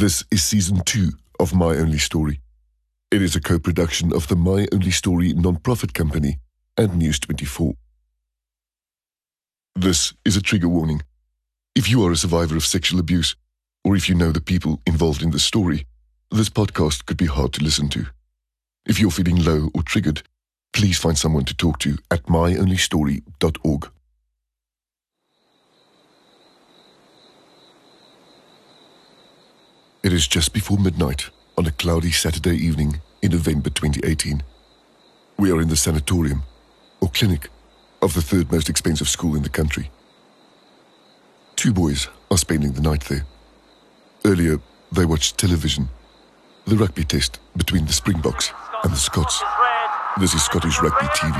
This is season two of My Only Story. It is a co production of the My Only Story non-profit company and News 24. This is a trigger warning. If you are a survivor of sexual abuse, or if you know the people involved in the story, this podcast could be hard to listen to. If you're feeling low or triggered, please find someone to talk to at myonlystory.org. It is just before midnight on a cloudy Saturday evening in November 2018. We are in the sanatorium, or clinic, of the third most expensive school in the country. Two boys are spending the night there. Earlier, they watched television, the rugby test between the Springboks and the Scots. This is Scottish Rugby TV.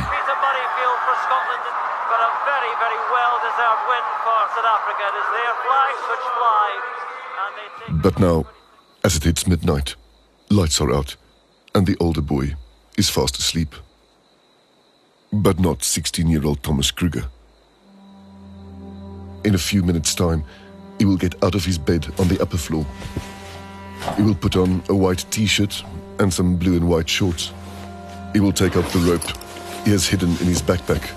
Africa. It is their flag which flies. But now, as it hits midnight, lights are out, and the older boy is fast asleep. But not 16 year old Thomas Kruger. In a few minutes' time, he will get out of his bed on the upper floor. He will put on a white t shirt and some blue and white shorts. He will take up the rope he has hidden in his backpack,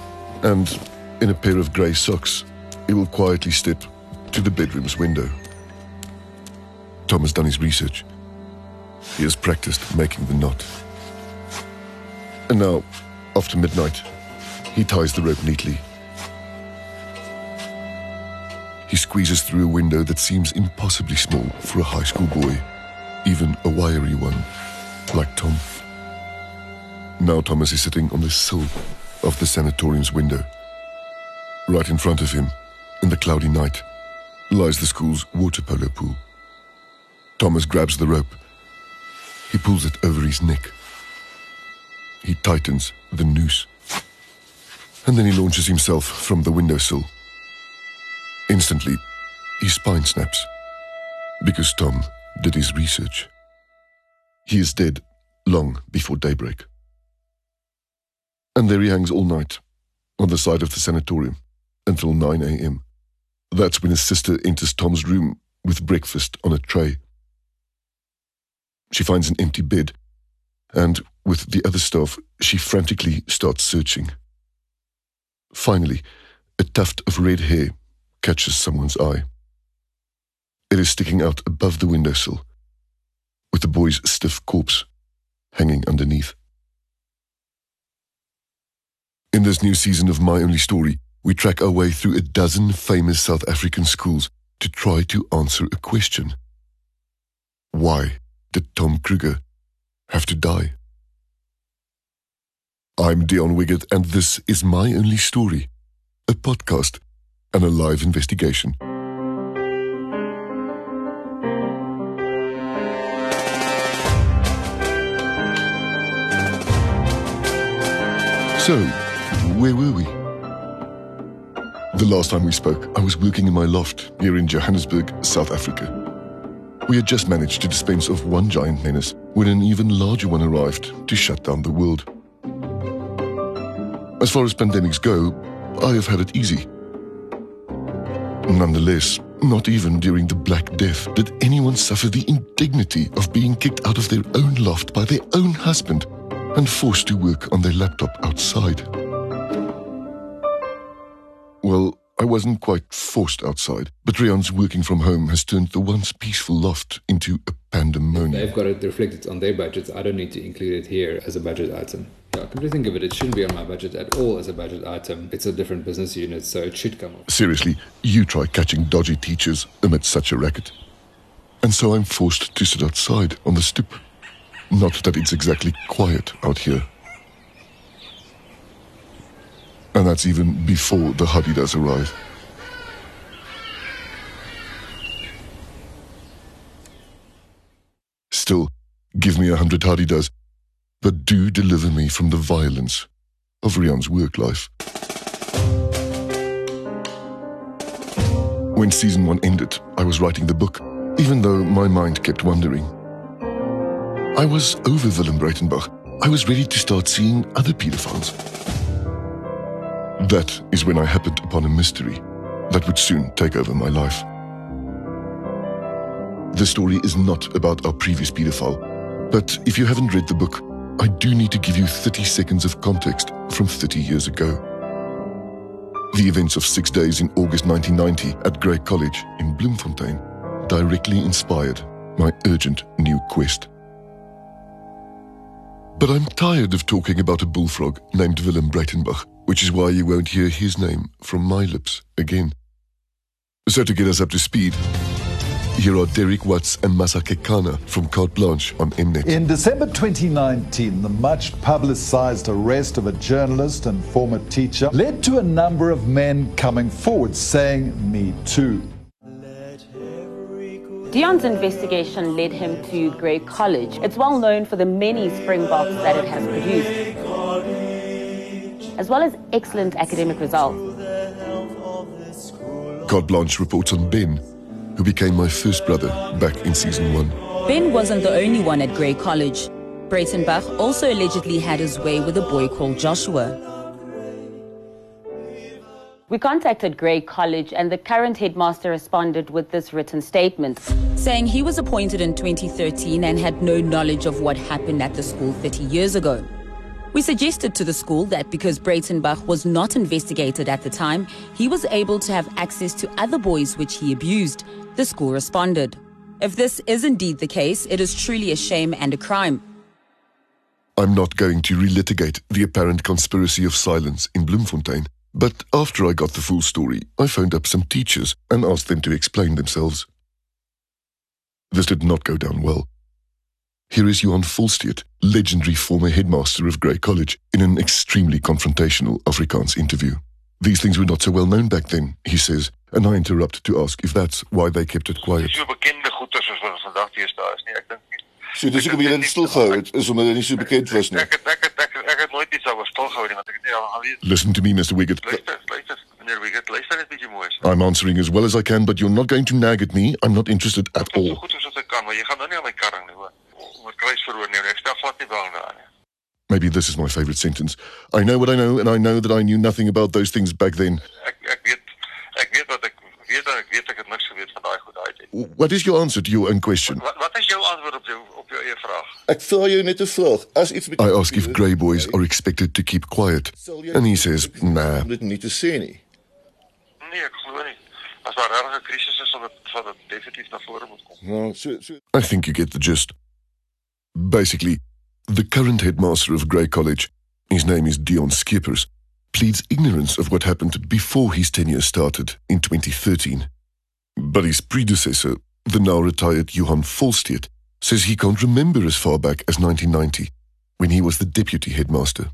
and in a pair of grey socks, he will quietly step to the bedroom's window. Tom has done his research. He has practiced making the knot. And now, after midnight, he ties the rope neatly. He squeezes through a window that seems impossibly small for a high school boy, even a wiry one, like Tom. Now Thomas is sitting on the sill of the sanatorium's window. Right in front of him, in the cloudy night, lies the school's water polo pool. Thomas grabs the rope. He pulls it over his neck. He tightens the noose. And then he launches himself from the windowsill. Instantly, his spine snaps. Because Tom did his research. He is dead long before daybreak. And there he hangs all night, on the side of the sanatorium, until 9 a.m. That's when his sister enters Tom's room with breakfast on a tray. She finds an empty bed, and with the other staff, she frantically starts searching. Finally, a tuft of red hair catches someone's eye. It is sticking out above the windowsill, with the boy's stiff corpse hanging underneath. In this new season of My Only Story, we track our way through a dozen famous South African schools to try to answer a question. Why did Tom Kruger have to die? I'm Dion Wiggett, and this is My Only Story, a podcast and a live investigation. So, where were we? The last time we spoke, I was working in my loft here in Johannesburg, South Africa. We had just managed to dispense of one giant menace when an even larger one arrived to shut down the world. As far as pandemics go, I have had it easy. Nonetheless, not even during the Black Death did anyone suffer the indignity of being kicked out of their own loft by their own husband and forced to work on their laptop outside. Well, I wasn't quite forced outside, but Rion's working from home has turned the once peaceful loft into a pandemonium. They've got it reflected on their budgets. I don't need to include it here as a budget item. Yeah, come to think of it, it shouldn't be on my budget at all as a budget item. It's a different business unit, so it should come off. Seriously, you try catching dodgy teachers amid such a racket. And so I'm forced to sit outside on the stoop. Not that it's exactly quiet out here. And that's even before the Hadedas arrive. Still, give me a hundred Hadedas, but do deliver me from the violence of Rion's work life. When season one ended, I was writing the book, even though my mind kept wandering. I was over Willem Breytenbach. I was ready to start seeing other pedophiles. That is when I happened upon a mystery that would soon take over my life. The story is not about our previous paedophile. But if you haven't read the book, I do need to give you 30 seconds of context from 30 years ago. The events of six days in August 1990 at Grey College in Bloemfontein directly inspired my urgent new quest. But I'm tired of talking about a bullfrog named Willem Breytenbach, which is why you won't hear his name from my lips again. So to get us up to speed, here are Derek Watts and Masake Kana from Carte Blanche on Mnet. In December 2019, the much publicized arrest of a journalist and former teacher led to a number of men coming forward saying, Me too. Dion's investigation led him to Grey College. It's well known for the many Springboks that it has produced, as well as excellent academic results. Carte Blanche reports on Ben, who became my first brother back in season one. Ben wasn't the only one at Grey College. Breytenbach also allegedly had his way with a boy called Joshua. We contacted Grey College and the current headmaster responded with this written statement. saying he was appointed in 2013 and had no knowledge of what happened at the school 30 years ago. We suggested to the school that because Breytenbach was not investigated at the time, he was able to have access to other boys which he abused. The school responded. If this is indeed the case, it is truly a shame and a crime. I'm not going to relitigate the apparent conspiracy of silence in Bloemfontein, but after I got the full story, I phoned up some teachers and asked them to explain themselves. This did not go down well. Here is Johan Volsteedt, legendary former headmaster of Grey College, in an extremely confrontational Afrikaans interview. These things were not so well known back then, he says, and I interrupt to ask if that's why they kept it quiet. so bekende goeie soos wat er ons vandag deesdae is nie. Ek dink nie. So dis hoekom jy dit stilgehou het, is omdat dit nie so bekend was nie. Ek het ek het ek het, ek het nooit iets oor stilgehou nie want ek het nie al al weet. Listen to me, Mr. Wiggett. Luister, luister, meneer Wiggett, luister net bietjie mooi. I'm answering as well as I can, but you're not going to nag at me. I'm not interested at Ek doen all. so goed soos wat ek kan, maar jy gaan nou nie aan my karring nie, hoor. Maybe this is my favorite sentence. I know what I know, and I know that I knew nothing about those things back then. Ek ek weet ek weet wat ek weet en ek weet ek het niks geweet van daai goed daai. What is your answer to your own question? Wat wat is jou antwoord op jou op jou eie vraag? Ek vra jou net 'n vraag. As iets met I ask if grey boys are expected to keep quiet, and he says, nah. om dit nie te sê nie. Nee, ek glo nie. As daar regtig 'n krisis is, sal dit sal dit definitief na vore moet kom. Nou, so so I think you get the gist. Basically, the current headmaster of Grey College, his name is Deon Scheepers, pleads ignorance of what happened before his tenure started in 2013. But his predecessor, the now retired Johan Volsteedt, says he can't remember as far back as 1990, when he was the deputy headmaster.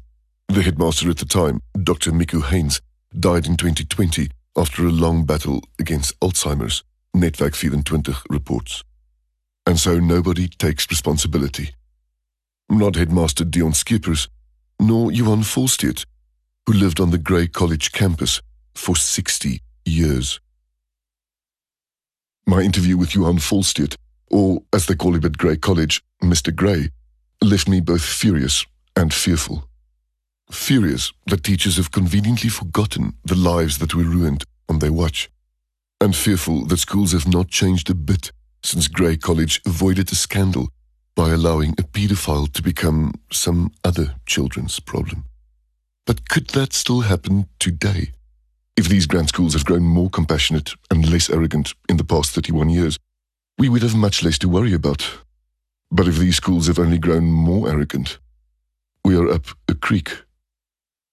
The headmaster at the time, Dr. Miku Haynes, died in 2020 after a long battle against Alzheimer's, Netwerk 24 reports. And so nobody takes responsibility. Not headmaster Deon Scheepers, nor Johan Volsteedt, who lived on the Grey College campus for 60 years. My interview with Johan Volsteedt, or as they call him at Grey College, Mr. Grey, left me both furious and fearful. Furious that teachers have conveniently forgotten the lives that were ruined on their watch, and fearful that schools have not changed a bit since Grey College avoided a scandal by allowing a paedophile to become some other children's problem. But could that still happen today? If these grand schools have grown more compassionate and less arrogant in the past 31 years, we would have much less to worry about. But if these schools have only grown more arrogant, we are up a creek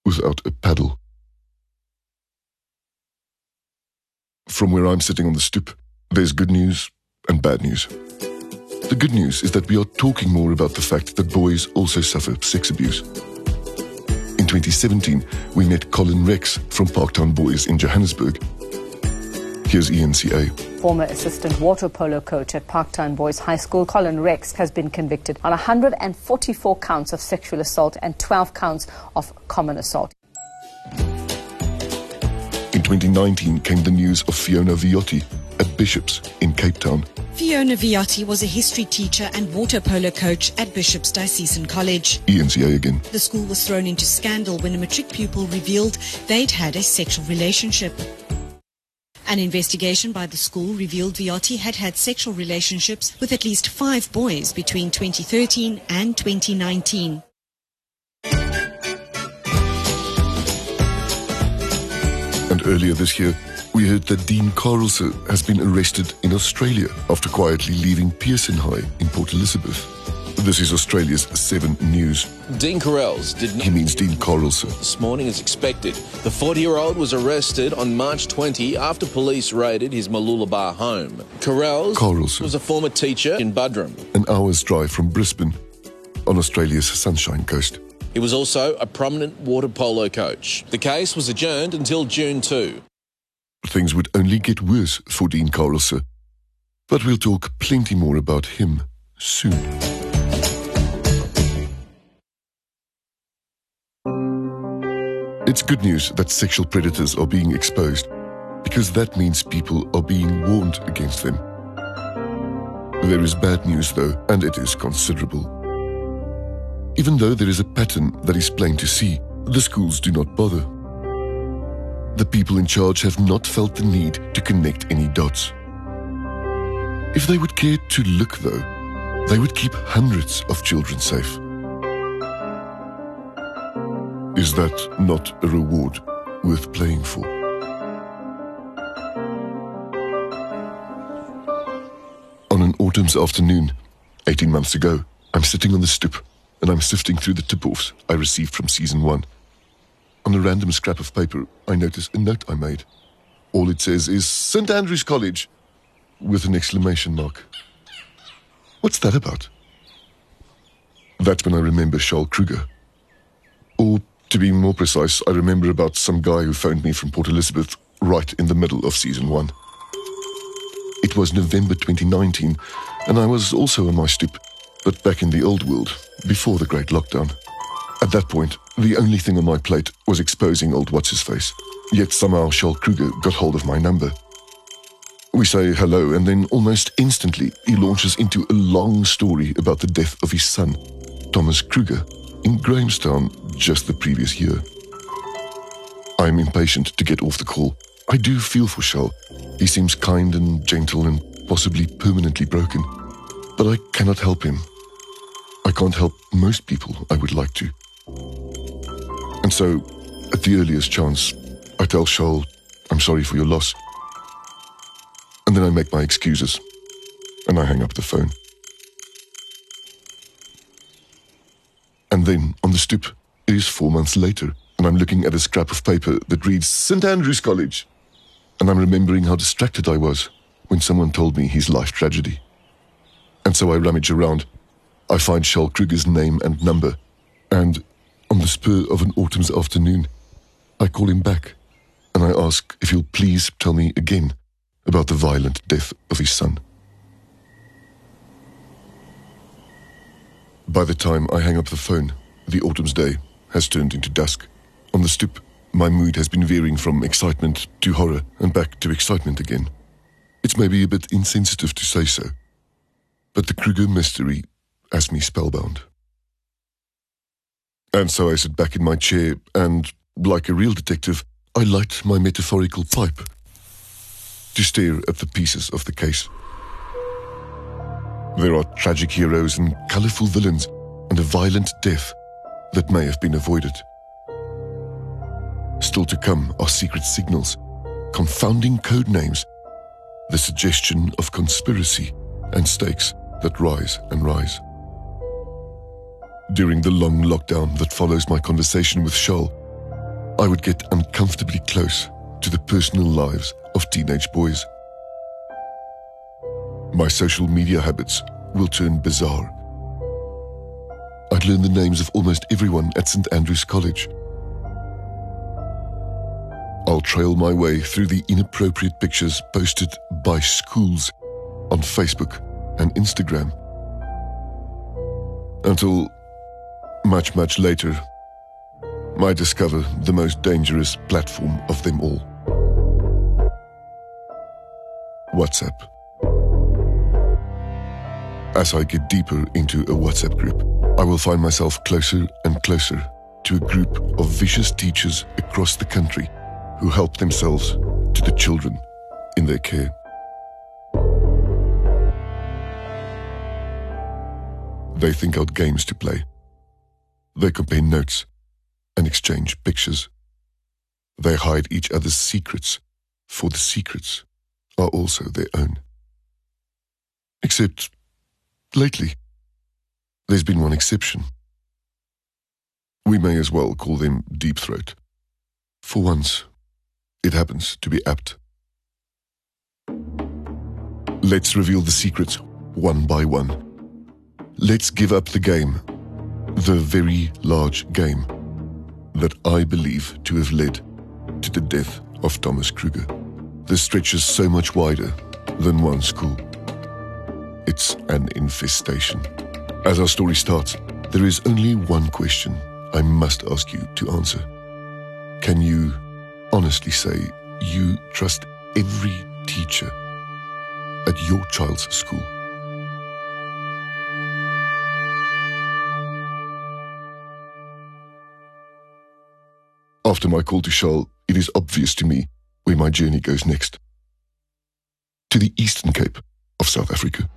without a paddle. From where I'm sitting on the stoop, there's good news and bad news. The good news is that we are talking more about the fact that boys also suffer sex abuse. In 2017, we met Colin Rex from Parktown Boys in Johannesburg. Here's ENCA. Former assistant water polo coach at Parktown Boys High School, Colin Rex, has been convicted on 144 counts of sexual assault and 12 counts of common assault. In 2019 came the news of Fiona Viotti at Bishop's in Cape Town. Fiona Viotti was a history teacher and water polo coach at Bishop's Diocesan College. ENCA again. The school was thrown into scandal when a matric pupil revealed they'd had a sexual relationship. An investigation by the school revealed Viotti had had sexual relationships with at least five boys between 2013 and 2019. And earlier this year, we heard that Dean Carlse has been arrested in Australia after quietly leaving Pearson High in Port Elizabeth. This is Australia's 7 News. Dean Carrells did not. He means Dean Carlse. This morning, as expected, the 40 year old was arrested on March 20 after police raided his Mooloolaba home. Carrells Carlse. was a former teacher in Buderim. An hour's drive from Brisbane on Australia's Sunshine Coast. He was also a prominent water polo coach. The case was adjourned until June 2. Things would only get worse for Dean Carlse. But we'll talk plenty more about him soon. It's good news that sexual predators are being exposed because that means people are being warned against them. There is bad news though, and it is considerable. Even though there is a pattern that is plain to see, the schools do not bother. The people in charge have not felt the need to connect any dots. If they would care to look though, they would keep hundreds of children safe. Is that not a reward worth playing for? On an autumn's afternoon, 18 months ago, I'm sitting on the stoop and I'm sifting through the tip-offs I received from season one. On a random scrap of paper, I notice a note I made. All it says is St. Andrew's College with an exclamation mark. What's that about? That's when I remember Charles Kruger. Or, to be more precise, I remember about some guy who phoned me from Port Elizabeth right in the middle of season one. It was November 2019, and I was also on my stoop, but back in the old world, before the great lockdown. At that point, the only thing on my plate was exposing old What's His Face. Yet somehow Charles Kruger got hold of my number. We say hello, and then almost instantly he launches into a long story about the death of his son, Thomas Kruger, in Grahamstown just the previous year. I am impatient to get off the call. I do feel for Charles. He seems kind and gentle and possibly permanently broken. But I cannot help him. I can't help most people I would like to. And so, at the earliest chance, I tell Charles, I'm sorry for your loss. And then I make my excuses, and I hang up the phone. And then, on the stoop, it is four months later, and I'm looking at a scrap of paper that reads St. Andrew's College. And I'm remembering how distracted I was when someone told me his life tragedy. And so I rummage around. I find Charles Kruger's name and number, and on the spur of an autumn's afternoon, I call him back and I ask if he'll please tell me again about the violent death of his son. By the time I hang up the phone, the autumn's day has turned into dusk. On the stoop, my mood has been veering from excitement to horror and back to excitement again. It's maybe a bit insensitive to say so, but the Kruger mystery has me spellbound. And so I sit back in my chair and, like a real detective, I light my metaphorical pipe to stare at the pieces of the case. There are tragic heroes and colourful villains and a violent death that may have been avoided. Still to come are secret signals, confounding code names, the suggestion of conspiracy, and stakes that rise and rise. During the long lockdown that follows my conversation with Charles, I would get uncomfortably close to the personal lives of teenage boys. My social media habits will turn bizarre. I'd learn the names of almost everyone at St. Andrew's College. I'll trail my way through the inappropriate pictures posted by schools on Facebook and Instagram. Until much, much later, I discover the most dangerous platform of them all WhatsApp. As I get deeper into a WhatsApp group, I will find myself closer and closer to a group of vicious teachers across the country who help themselves to the children in their care. They think out games to play. They compare notes and exchange pictures. They hide each other's secrets, for the secrets are also their own. Except, lately, there's been one exception. We may as well call them Deep Throat. For once, it happens to be apt. Let's reveal the secrets one by one. Let's give up the game, the very large game that I believe to have led to the death of Thomas Kruger. This stretches so much wider than one school. It's an infestation. As our story starts, there is only one question I must ask you to answer. Can you honestly say you trust every teacher at your child's school? After my call to Charles, it is obvious to me where my journey goes next. To the Eastern Cape of South Africa.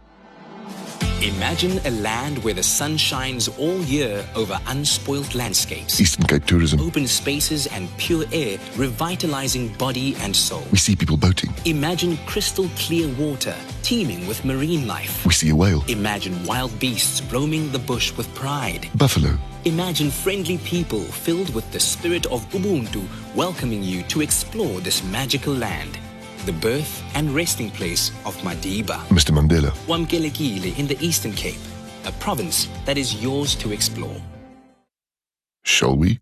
Imagine a land where the sun shines all year over unspoilt landscapes. Eastern Cape tourism. Open spaces and pure air revitalizing body and soul. We see people boating. Imagine crystal clear water teeming with marine life. We see a whale. Imagine wild beasts roaming the bush with pride. Buffalo. Imagine friendly people filled with the spirit of Ubuntu welcoming you to explore this magical land the birth and resting place of Madiba. Mr. Mandela. Wamkelekile in the Eastern Cape, a province that is yours to explore. Shall we?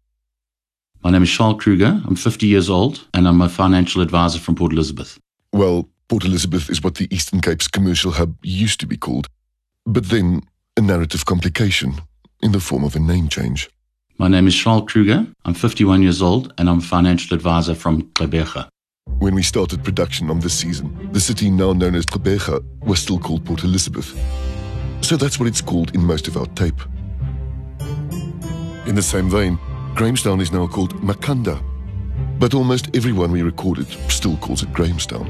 My name is Charles Kruger. I'm 50 years old and I'm a financial advisor from Port Elizabeth. Well, Port Elizabeth is what the Eastern Cape's commercial hub used to be called, but then a narrative complication in the form of a name change. My name is Charles Kruger. I'm 51 years old and I'm a financial advisor from Gqeberha. When we started production on this season, the city now known as Gqeberha was still called Port Elizabeth. So that's what it's called in most of our tape. In the same vein, Grahamstown is now called Makhanda, but almost everyone we recorded still calls it Grahamstown.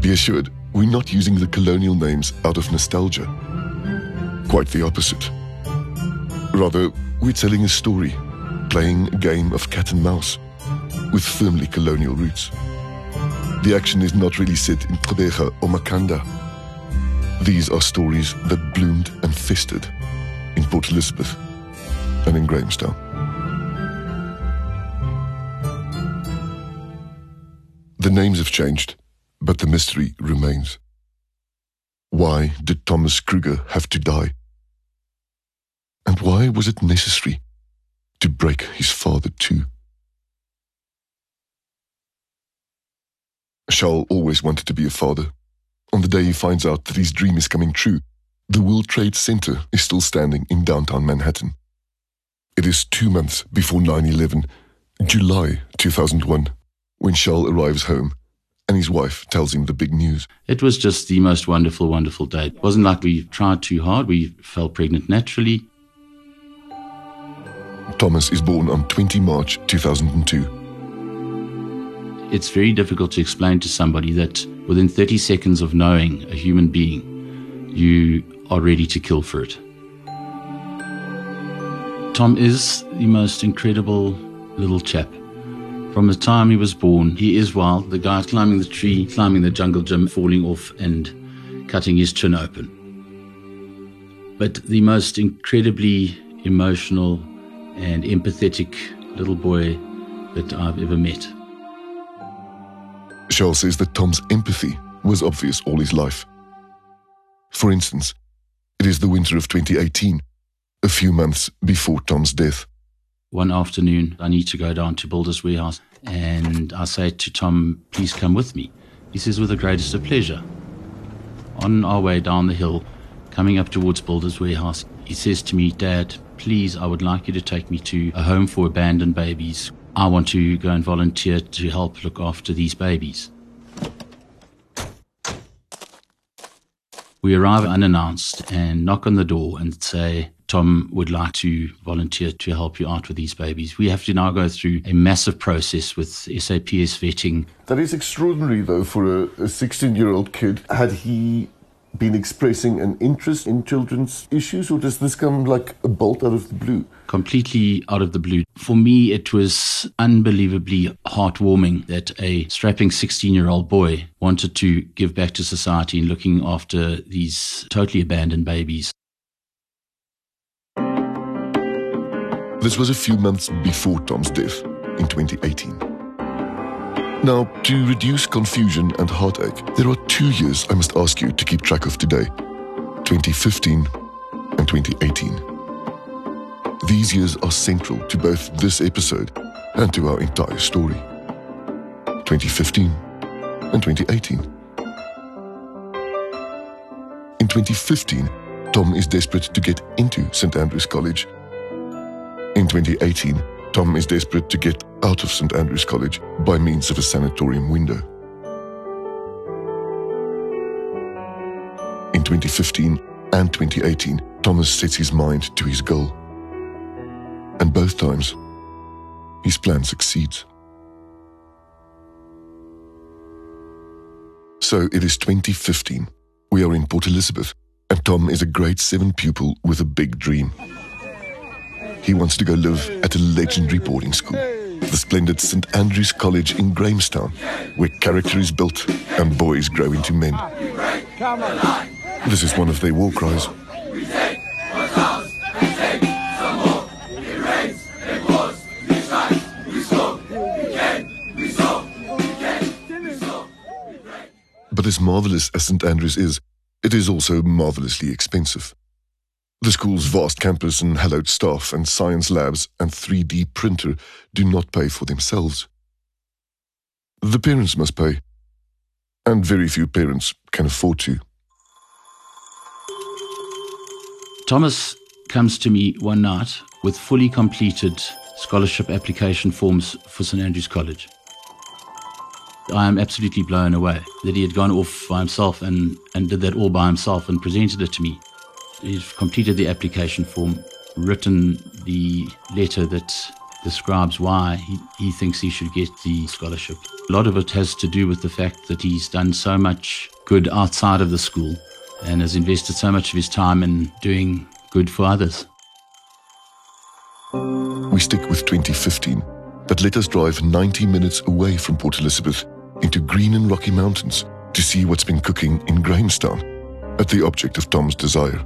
Be assured, we're not using the colonial names out of nostalgia. Quite the opposite. Rather, we're telling a story, playing a game of cat and mouse with firmly colonial roots. The action is not really set in Gqeberha or Makhanda. These are stories that bloomed and festered in Port Elizabeth and in Grahamstown. The names have changed, but the mystery remains. Why did Thomas Kruger have to die? And why was it necessary to break his father too? Charles always wanted to be a father. On the day he finds out that his dream is coming true, the World Trade Center is still standing in downtown Manhattan. It is two months before 9 11, July 2001, when Charles arrives home and his wife tells him the big news. It was just the most wonderful, wonderful day. It wasn't like we tried too hard, we fell pregnant naturally. Thomas is born on 20 March 2002. It's very difficult to explain to somebody that within 30 seconds of knowing a human being, you are ready to kill for it. Tom is the most incredible little chap. From the time he was born, he is wild. The guy's climbing the tree, climbing the jungle gym, falling off and cutting his chin open. But the most incredibly emotional and empathetic little boy that I've ever met. Charles says that Tom's empathy was obvious all his life. For instance, it is the winter of 2018, a few months before Tom's death. One afternoon, I need to go down to Builders Warehouse, and I say to Tom, Please come with me. He says, With the greatest of pleasure. On our way down the hill, coming up towards Builders Warehouse, he says to me, Dad, please, I would like you to take me to a home for abandoned babies I want to go and volunteer to help look after these babies. We arrive unannounced and knock on the door and say, Tom would like to volunteer to help you out with these babies. We have to now go through a massive process with SAPS vetting. That is extraordinary, though, for a 16 year old kid. Had he been expressing an interest in children's issues, or does this come like a bolt out of the blue? Completely out of the blue. For me, it was unbelievably heartwarming that a strapping 16 year old boy wanted to give back to society in looking after these totally abandoned babies. This was a few months before Tom's death in 2018. Now, to reduce confusion and heartache, there are two years I must ask you to keep track of today 2015 and 2018. These years are central to both this episode and to our entire story. 2015 and 2018. In 2015, Tom is desperate to get into St Andrews College in 2018, Tom is desperate to get out of St Andrews College by means of a sanatorium window. In 2015 and 2018, Thomas sets his mind to his goal. And both times, his plan succeeds. So it is 2015. We are in Port Elizabeth, and Tom is a grade 7 pupil with a big dream. He wants to go live at a legendary boarding school, the splendid St Andrew's College in Grahamstown, where character is built and boys grow into men. This is one of their war cries. But as marvelous as St Andrews is, it is also marvelously expensive. The school's vast campus and hallowed staff and science labs and 3D printer do not pay for themselves. The parents must pay, and very few parents can afford to. Thomas comes to me one night with fully completed scholarship application forms for St Andrews College. I am absolutely blown away that he had gone off by himself and, and did that all by himself and presented it to me. He's completed the application form, written the letter that describes why he, he thinks he should get the scholarship. A lot of it has to do with the fact that he's done so much good outside of the school and has invested so much of his time in doing good for others. We stick with 2015, but let us drive 90 minutes away from Port Elizabeth into green and rocky mountains to see what's been cooking in Grahamstown at the object of Tom's desire.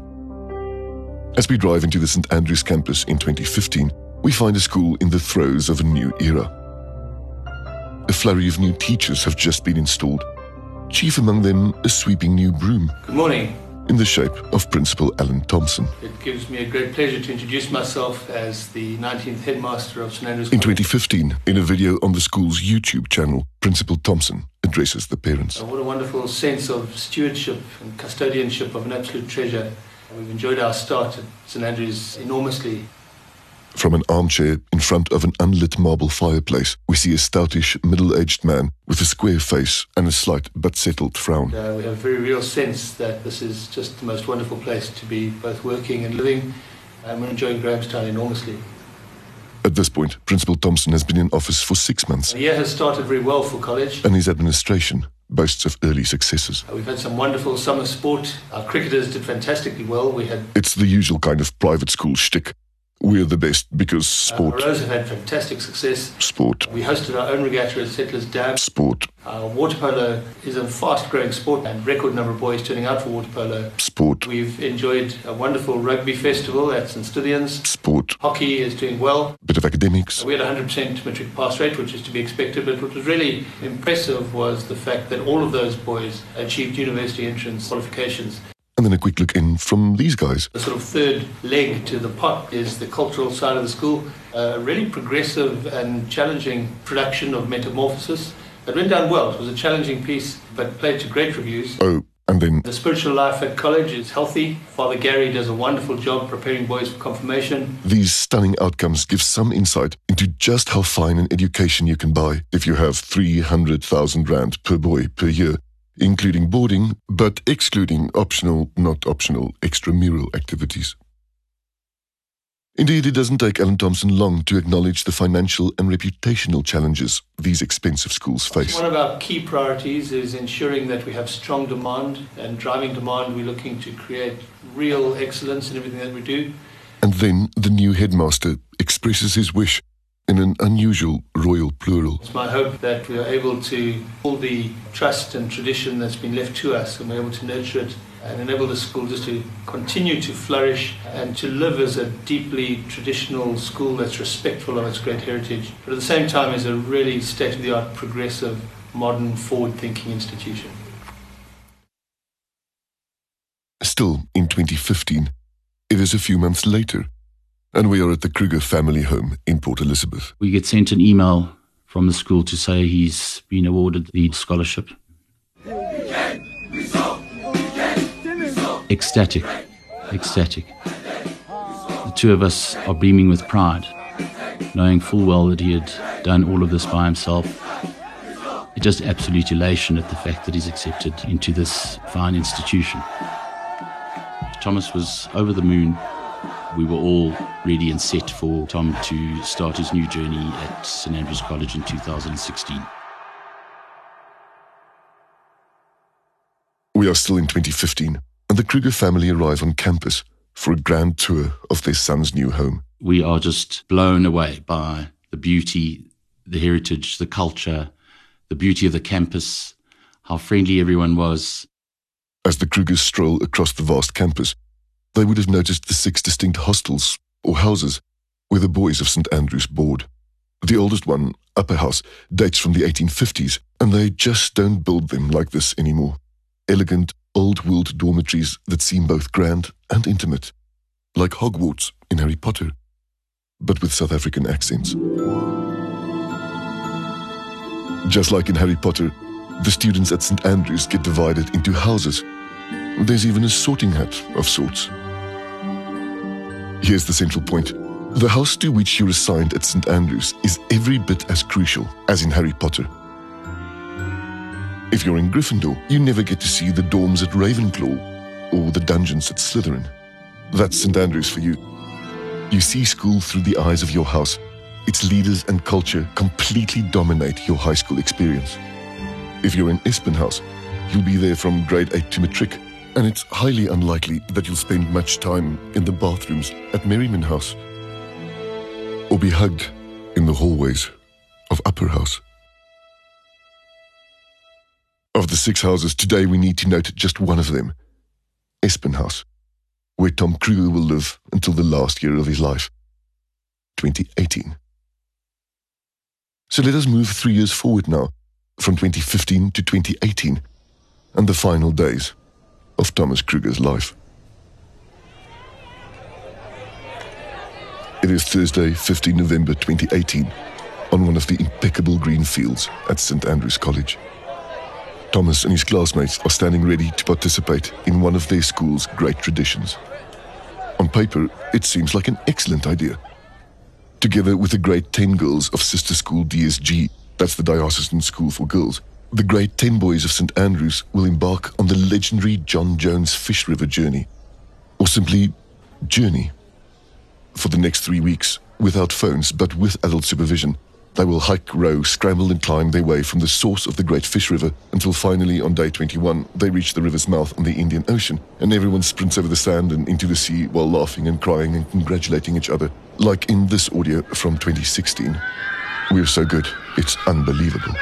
As we drive into the St Andrews campus in 2015, we find a school in the throes of a new era. A flurry of new teachers have just been installed, chief among them a sweeping new broom. Good morning. In the shape of Principal Alan Thompson. It gives me a great pleasure to introduce myself as the 19th headmaster of St Andrews. In 2015, in a video on the school's YouTube channel, Principal Thompson addresses the parents. Uh, what a wonderful sense of stewardship and custodianship of an absolute treasure We've enjoyed our start at St Andrews enormously. From an armchair in front of an unlit marble fireplace, we see a stoutish, middle aged man with a square face and a slight but settled frown. Uh, we have a very real sense that this is just the most wonderful place to be both working and living, and we're enjoying Grahamstown enormously. At this point, Principal Thompson has been in office for six months. The year has started very well for college. And his administration boasts of early successes. Uh, we've had some wonderful summer sport. Our cricketers did fantastically well. We had. It's the usual kind of private school shtick. We're the best because sport. Uh, Rose have had fantastic success. Sport. We hosted our own regatta at Settlers Dam. Sport. Uh, water polo is a fast growing sport and record number of boys turning out for water polo. Sport. We've enjoyed a wonderful rugby festival at St Stithians. Sport. Hockey is doing well. Bit of academics. We had 100% matric pass rate, which is to be expected, but what was really impressive was the fact that all of those boys achieved university entrance qualifications. And then a quick look in from these guys. The sort of third leg to the pot is the cultural side of the school. A really progressive and challenging production of Metamorphosis. It went down well. It was a challenging piece, but played to great reviews. Oh, and then. The spiritual life at college is healthy. Father Gary does a wonderful job preparing boys for confirmation. These stunning outcomes give some insight into just how fine an education you can buy if you have 300,000 Rand per boy per year including boarding, but excluding optional, not optional, extramural activities. Indeed, it doesn't take Alan Thompson long to acknowledge the financial and reputational challenges these expensive schools face. One of our key priorities is ensuring that we have strong demand and driving demand. We're looking to create real excellence in everything that we do. And then the new headmaster expresses his wish in an unusual royal plural. It's my hope that we are able to pull the trust and tradition that's been left to us and we're able to nurture it and enable the school just to continue to flourish and to live as a deeply traditional school that's respectful of its great heritage, but at the same time is a really state of the art, progressive, modern, forward thinking institution. Still, in 2015, it is a few months later, and we are at the Kruger family home in Port Elizabeth. We get sent an email from the school to say he's been awarded the scholarship. ecstatic, ecstatic. The two of us are beaming with pride, knowing full well that he had done all of this by himself. Just absolute elation at the fact that he's accepted into this fine institution. Thomas was over the moon. We were all ready and set for Tom to start his new journey at St Andrews College in 2016. We are still in 2015 and the Kruger family arrive on campus for a grand tour of their son's new home. We are just blown away by the beauty, the heritage, the culture, the beauty of the campus, how friendly everyone was. As the Krugers stroll across the vast campus, they would have noticed the six distinct hostels or houses where the boys of St Andrews board. The oldest one, Upper House, dates from the 1850s, and they just don't build them like this anymore. Elegant, old world dormitories that seem both grand and intimate, like Hogwarts in Harry Potter, but with South African accents. Just like in Harry Potter, the students at St. Andrews get divided into houses. There's even a sorting hat of sorts. Here's the central point. The house to which you're assigned at St. Andrews is every bit as crucial as in Harry Potter. If you're in Gryffindor, you never get to see the dorms at Ravenclaw or the dungeons at Slytherin. That's St. Andrews for you. You see school through the eyes of your house. Its leaders and culture completely dominate your high school experience. If you're in Espin House, you'll be there from grade 8 to matric, and it's highly unlikely that you'll spend much time in the bathrooms at Merriman House or be hugged in the hallways of Upper House. Of the six houses, today we need to note just one of them Espin House, where Tom Kruger will live until the last year of his life 2018. So let us move three years forward now, from 2015 to 2018, and the final days of Thomas Kruger's life. It is Thursday, 15 November 2018, on one of the impeccable green fields at St Andrews College. Thomas and his classmates are standing ready to participate in one of their school's great traditions. On paper, it seems like an excellent idea. Together with the grade 10 girls of sister school DSG, that's the Diocesan School for Girls, the grade 10 boys of St. Andrews will embark on the legendary John Jones Fish River journey, or simply journey. For the next three weeks, without phones but with adult supervision, they will hike, row, scramble, and climb their way from the source of the Great Fish River until finally, on day 21, they reach the river's mouth on the Indian Ocean, and everyone sprints over the sand and into the sea while laughing and crying and congratulating each other, like in this audio from 2016. We're so good, it's unbelievable.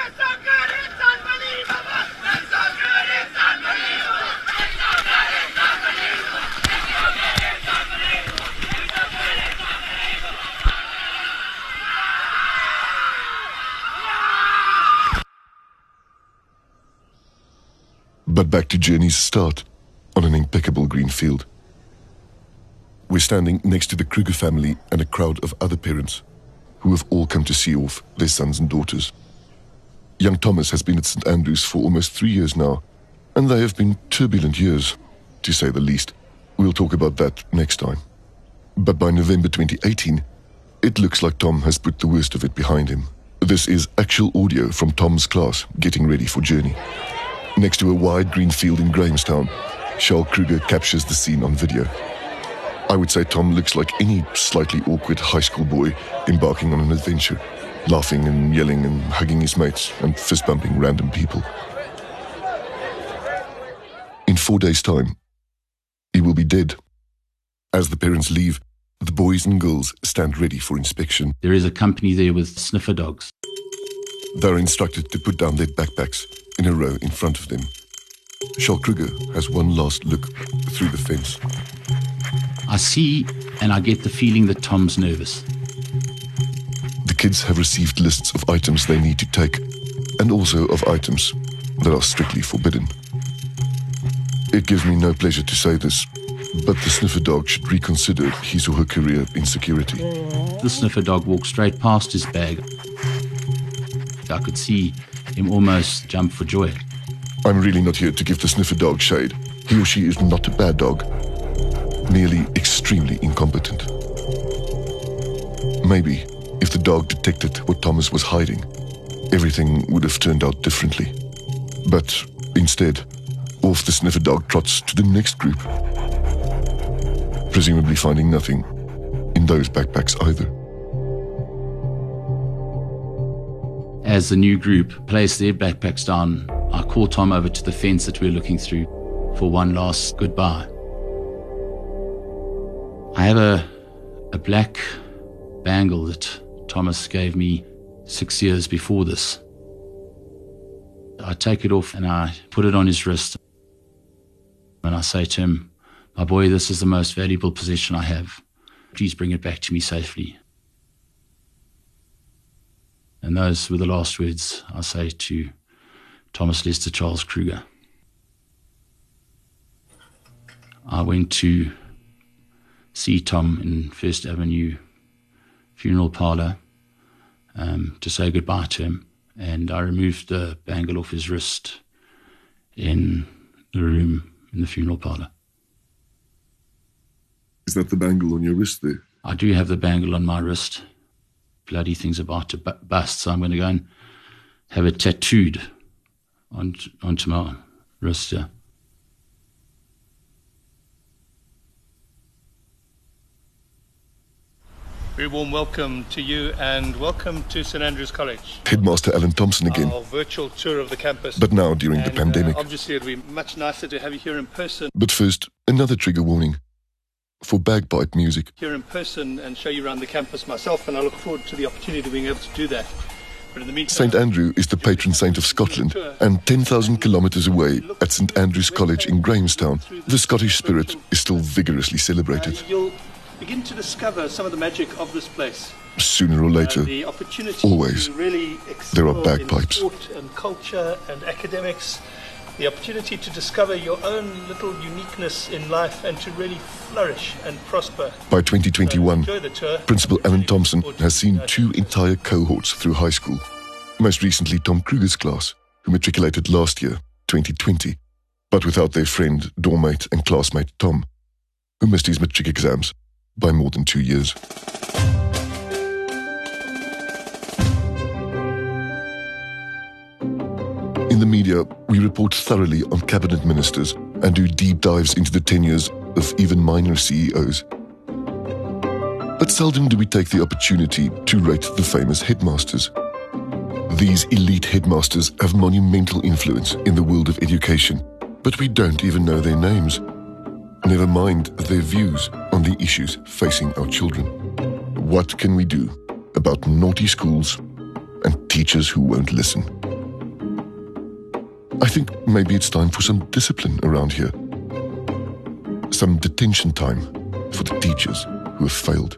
But back to Journey's start on an impeccable green field. We're standing next to the Kruger family and a crowd of other parents who have all come to see off their sons and daughters. Young Thomas has been at St. Andrews for almost three years now, and they have been turbulent years, to say the least. We'll talk about that next time. But by November 2018, it looks like Tom has put the worst of it behind him. This is actual audio from Tom's class getting ready for Journey. Next to a wide green field in Grahamstown, Charles Kruger captures the scene on video. I would say Tom looks like any slightly awkward high school boy embarking on an adventure, laughing and yelling and hugging his mates and fist bumping random people. In four days' time, he will be dead. As the parents leave, the boys and girls stand ready for inspection. There is a company there with sniffer dogs. They're instructed to put down their backpacks in a row in front of them. Charles Kruger has one last look through the fence. I see and I get the feeling that Tom's nervous. The kids have received lists of items they need to take, and also of items that are strictly forbidden. It gives me no pleasure to say this, but the sniffer dog should reconsider his or her career in security. The sniffer dog walks straight past his bag. I could see him almost jump for joy. I'm really not here to give the sniffer dog shade. He or she is not a bad dog, merely extremely incompetent. Maybe if the dog detected what Thomas was hiding, everything would have turned out differently. But instead, off the sniffer dog trots to the next group, presumably finding nothing in those backpacks either. As the new group placed their backpacks down, I called Tom over to the fence that we were looking through for one last goodbye. I have a, a black bangle that Thomas gave me six years before this. I take it off and I put it on his wrist. And I say to him, My boy, this is the most valuable possession I have. Please bring it back to me safely. And those were the last words I say to Thomas Lester Charles Kruger. I went to see Tom in First Avenue funeral parlor um, to say goodbye to him, and I removed the bangle off his wrist in the room in the funeral parlor. Is that the bangle on your wrist there? I do have the bangle on my wrist. Bloody thing's about to bu- bust, so I'm going to go and have it tattooed on, onto my wrist. Yeah. Very warm welcome to you and welcome to St Andrews College. Headmaster Alan Thompson again, Our virtual tour of the campus. but now during the And, uh, pandemic. obviously, it'd be much nicer to have you here in person. But first, another trigger warning for bagpipe music. Here in person and show you around the campus myself, and I look forward to the opportunity of being able to do that. But in the meantime, St Andrew is the patron saint of Scotland, and 10,000 kilometres away at St Andrew's College in Grahamstown, the Scottish spirit is still vigorously celebrated. you'll begin to discover some of the magic of this place. Sooner or later, the opportunity always, really there are bagpipes. sport and culture and academics, the opportunity to discover your own little uniqueness in life and to really flourish and prosper. By 2021, Enjoy the tour. Principal Alan Thompson has seen two entire cohorts through high school. Most recently, Tom Kruger's class, who matriculated last year, 2020, but without their friend, dormmate, and classmate Tom, who missed his matric exams by more than two years. In the media, we report thoroughly on cabinet ministers and do deep dives into the tenures of even minor CEOs. But seldom do we take the opportunity to rate the famous headmasters. These elite headmasters have monumental influence in the world of education, but we don't even know their names. Never mind their views on the issues facing our children. What can we do about naughty schools and teachers who won't listen? I think maybe it's time for some discipline around here. Some detention time for the teachers who have failed.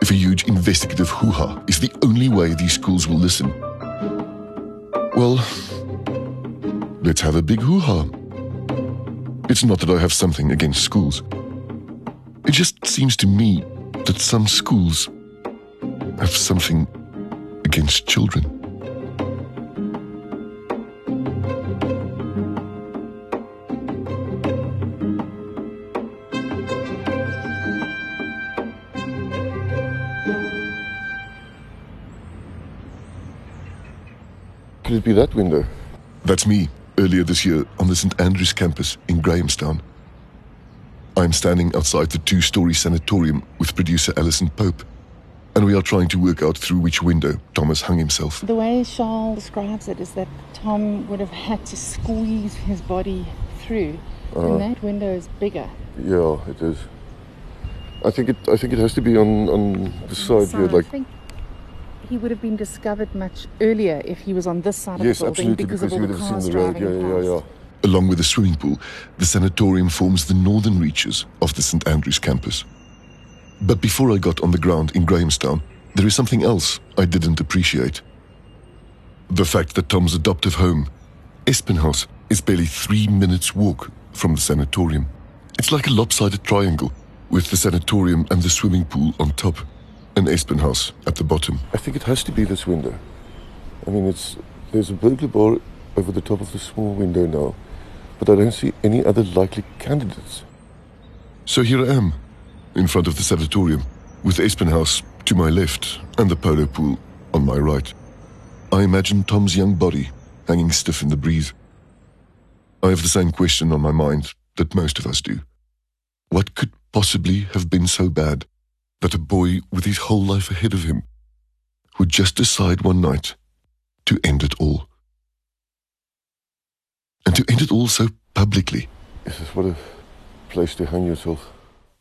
If a huge investigative hoo ha is the only way these schools will listen, well, let's have a big hoo ha. It's not that I have something against schools. It just seems to me that some schools have something against children. Be that window? That's me, earlier this year on the St Andrews campus in Grahamstown. I'm standing outside the two story sanatorium with producer Alison Pope, and we are trying to work out through which window Thomas hung himself. The way Charles describes it is that Tom would have had to squeeze his body through, Uh-huh. and that window is bigger. Yeah, it is. I think it. I think it has to be on on the side here, like I think he would have been discovered much earlier if he was on this side yes, of the building because, because of all the cars seen the road. driving Yeah, yeah, yeah. Along with the swimming pool, the sanatorium forms the northern reaches of the St. Andrews campus. But before I got on the ground in Grahamstown, there is something else I didn't appreciate. The fact that Tom's adoptive home, Espin House, is barely three minutes' walk from the sanatorium. It's like a lopsided triangle, with the sanatorium and the swimming pool on top, and Espin House at the bottom. I think it has to be this window. I mean, it's there's a burglar bar over the top of the small window now, but I don't see any other likely candidates. So here I am, in front of the sanatorium, with Espin House to my left and the polo pool on my right. I imagine Tom's young body hanging stiff in the breeze. I have the same question on my mind that most of us do. What could possibly have been so bad that a boy with his whole life ahead of him would just decide one night to end it all? And to end it all so publicly. This is what a place to hang yourself.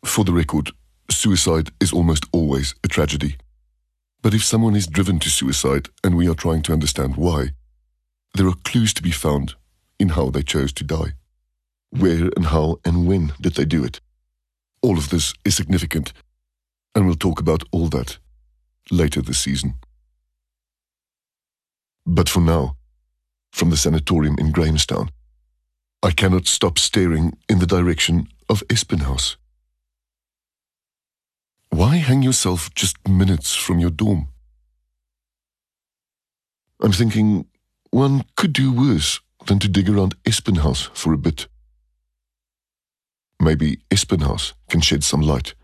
For the record, suicide is almost always a tragedy. But if someone is driven to suicide and we are trying to understand why, there are clues to be found in how they chose to die. Where and how and when did they do it? All of this is significant, and we'll talk about all that later this season. But for now, from the sanatorium in Grahamstown, I cannot stop staring in the direction of Espin House. Why hang yourself just minutes from your dorm? I'm thinking one could do worse than to dig around Espin House for a bit. Maybe Espin House can shed some light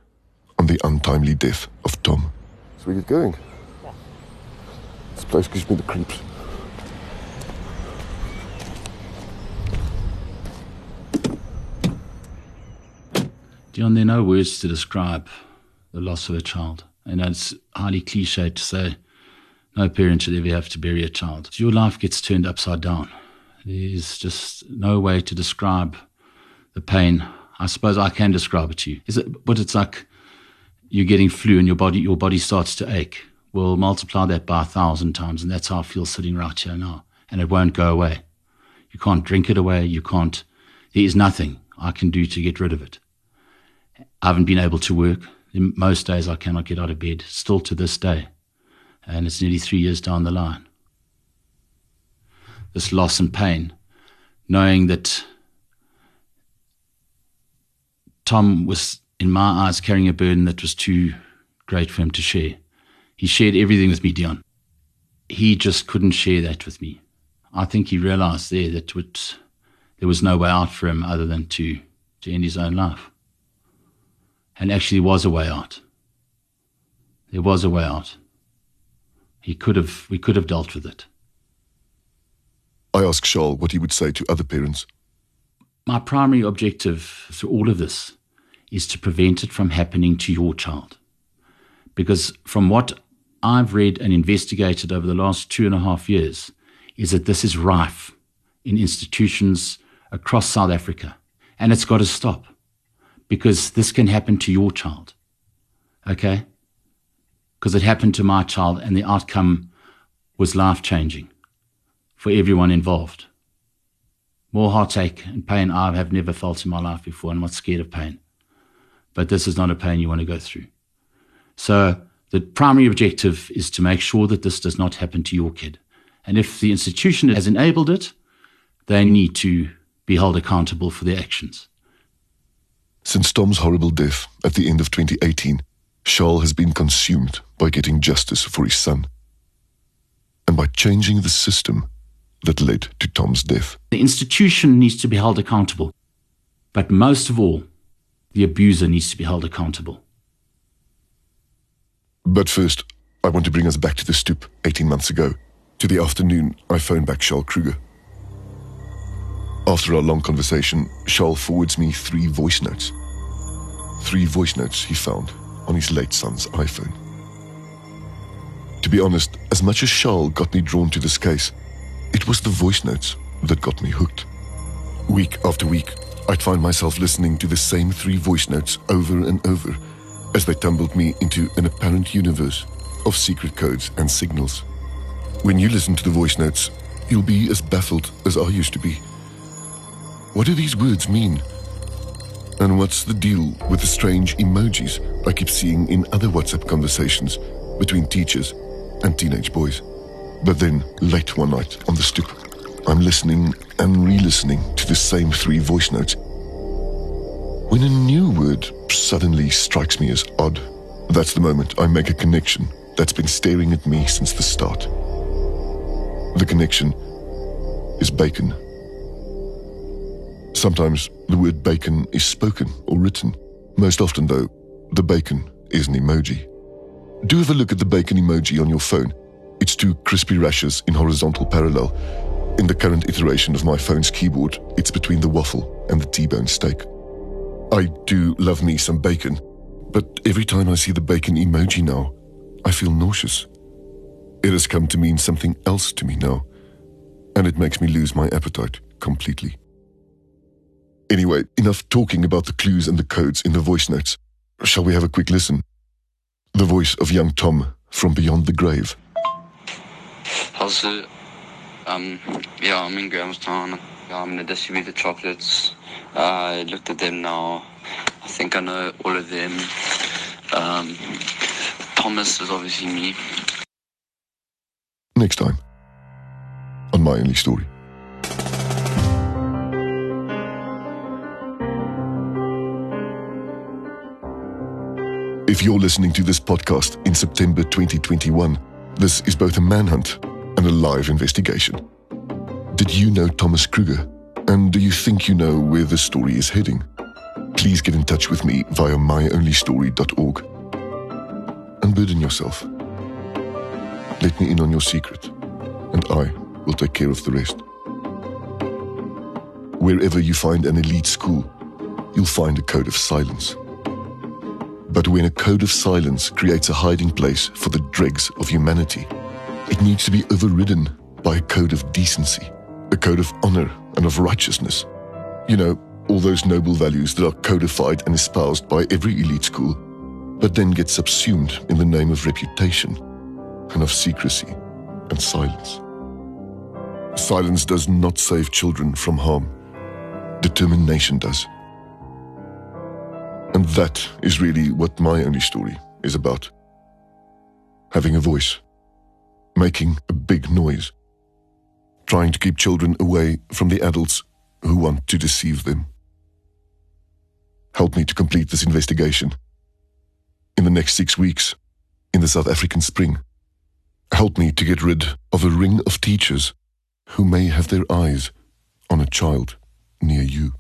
on the untimely death of Tom. So we get going. This place gives me the creeps. John, there are no words to describe the loss of a child. And it's highly cliched to say no parent should ever have to bury a child. Your life gets turned upside down. There's just no way to describe the pain. I suppose I can describe it to you. Is it, but it's like you're getting flu and your body, your body starts to ache. We'll multiply that by a thousand times, and that's how I feel sitting right here now. And it won't go away. You can't drink it away. You can't. There is nothing I can do to get rid of it. I haven't been able to work. Most days I cannot get out of bed, still to this day. And it's nearly three years down the line. This loss and pain, knowing that Tom was, in my eyes, carrying a burden that was too great for him to share. He shared everything with me, Deon. He just couldn't share that with me. I think he realized there that would, there was no way out for him other than to, to end his own life. And actually, there was a way out. There was a way out. He could have, we could have dealt with it. I asked Charles what he would say to other parents. My primary objective through all of this is to prevent it from happening to your child. Because from what I've read and investigated over the last two and a half years, is that this is rife in institutions across South Africa. And it's got to stop because this can happen to your child. Okay? Because it happened to my child and the outcome was life changing for everyone involved. More heartache and pain I have never felt in my life before. I'm not scared of pain. But this is not a pain you want to go through. So the primary objective is to make sure that this does not happen to your kid. And if the institution has enabled it, they need to be held accountable for their actions. Since Tom's horrible death at the end of 2018, Charles has been consumed by getting justice for his son and by changing the system that led to Tom's death. The institution needs to be held accountable. But most of all, the abuser needs to be held accountable. But first, I want to bring us back to the stoop 18 months ago. To the afternoon, I phone back Charles Kruger. After our long conversation, Charles forwards me three voice notes. three voice notes he found on his late son's iPhone. To be honest, as much as Charles got me drawn to this case, it was the voice notes that got me hooked. Week after week, I'd find myself listening to the same three voice notes over and over as they tumbled me into an apparent universe of secret codes and signals. When you listen to the voice notes, you'll be as baffled as I used to be. What do these words mean? And what's the deal with the strange emojis I keep seeing in other WhatsApp conversations between teachers and teenage boys? But then, late one night on the stoop, I'm listening and re listening to the same three voice notes. When a new word suddenly strikes me as odd, that's the moment I make a connection that's been staring at me since the start. The connection is bacon. Sometimes the word bacon is spoken or written. Most often, though, the bacon is an emoji. Do have a look at the bacon emoji on your phone. It's two crispy rashes in horizontal parallel. In the current iteration of my phone's keyboard, it's between the waffle and the T-bone steak. I do love me some bacon, but every time I see the bacon emoji now, I feel nauseous. It has come to mean something else to me now, and it makes me lose my appetite completely. Anyway, enough talking about the clues and the codes in the voice notes. Shall we have a quick listen? The voice of young Tom from beyond the grave. Also, um, yeah, I'm in Grahamstown. I'm gonna distribute the chocolates. I looked at them now. I think I know all of them. Um, Thomas is obviously me. Next time on My Only Story. If you're listening to this podcast in September 2021, this is both a manhunt and a live investigation. Did you know Thomas Kruger? And do you think you know where the story is heading? Please get in touch with me via myonlystory.org. Unburden yourself. Let me in on your secret, and I will take care of the rest. Wherever you find an elite school, you'll find a code of silence. But when a code of silence creates a hiding place for the dregs of humanity, it needs to be overridden by a code of decency, a code of honor and of righteousness. You know, all those noble values that are codified and espoused by every elite school, but then get subsumed in the name of reputation and of secrecy and silence. Silence does not save children from harm. Determination does. And that is really what my only story is about. Having a voice, making a big noise, trying to keep children away from the adults who want to deceive them. Help me to complete this investigation. In the next six weeks, in the South African spring, help me to get rid of a ring of teachers who may have their eyes on a child near you.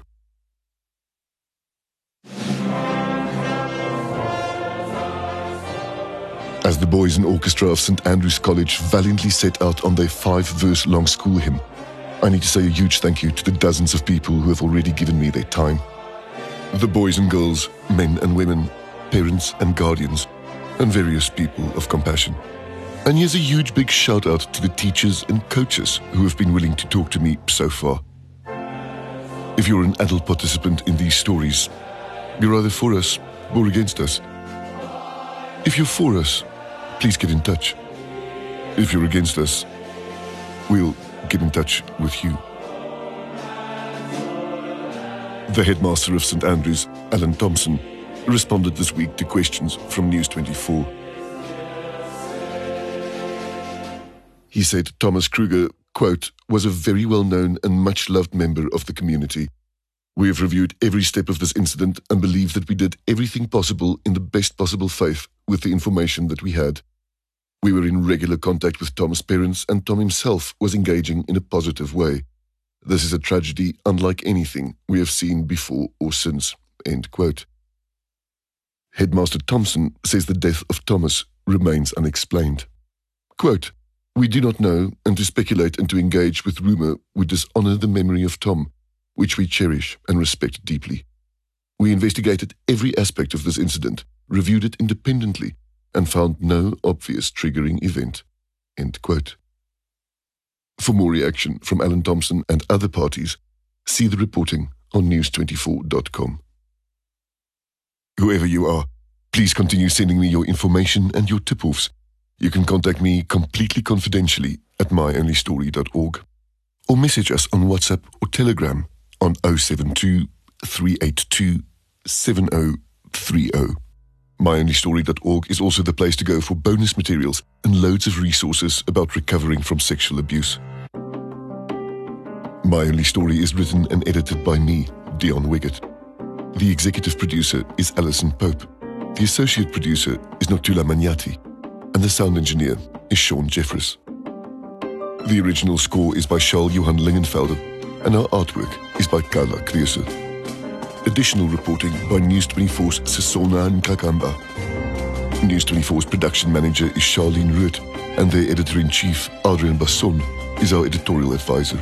Boys and orchestra of St. Andrew's College valiantly set out on their five verse long school hymn, I need to say a huge thank you to the dozens of people who have already given me their time. The boys and girls, men and women, parents and guardians, and various people of compassion. And here's a huge big shout out to the teachers and coaches who have been willing to talk to me so far. If you're an adult participant in these stories, you're either for us or against us. If you're for us, please get in touch. If you're against us, we'll get in touch with you. The headmaster of St. Andrews, Alan Thompson, responded this week to questions from News 24. He said Thomas Kruger, quote, was a very well known and much loved member of the community. We have reviewed every step of this incident and believe that we did everything possible in the best possible faith with the information that we had. We were in regular contact with Tom's parents, and Tom himself was engaging in a positive way. This is a tragedy unlike anything we have seen before or since. Headmaster Thompson says the death of Thomas remains unexplained. Quote, We do not know, and to speculate and to engage with rumour would dishonour the memory of Tom, which we cherish and respect deeply. We investigated every aspect of this incident, reviewed it independently, and found no obvious triggering event. For more reaction from Alan Thompson and other parties, see the reporting on news24.com. Whoever you are, please continue sending me your information and your tip offs. You can contact me completely confidentially at myonlystory.org or message us on WhatsApp or Telegram on 072 382 7030. MyOnlyStory.org is also the place to go for bonus materials and loads of resources about recovering from sexual abuse. My Only Story is written and edited by me, Deon Wiggett. The executive producer is Alison Pope. The associate producer is Notula Magnati. And the sound engineer is Sean Jeffers. The original score is by Charl-Johan Lingenfelder, and our artwork is by Carla Krieser. Additional reporting by News 24's Sesona Ngqakamba. News 24's production manager is Charlene Root, and their editor-in-chief, Adriaan Basson, is our editorial advisor.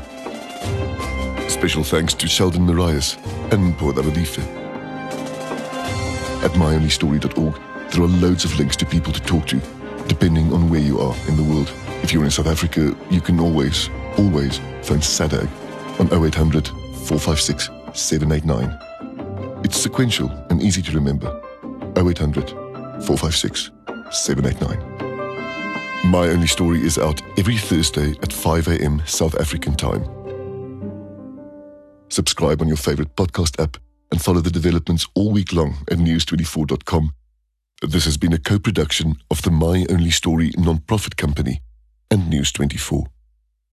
Special thanks to Sheldon Marias and Paul Aradife. At myonlystory.org, there are loads of links to people to talk to, depending on where you are in the world. If you're in South Africa, you can always, always phone SADAG on 0800 456 789. It's sequential and easy to remember. 0800 456 789. My Only Story is out every Thursday at 5 a.m. South African time. Subscribe on your favorite podcast app and follow the developments all week long at news24.com. This has been a co production of the My Only Story non-profit company and News 24.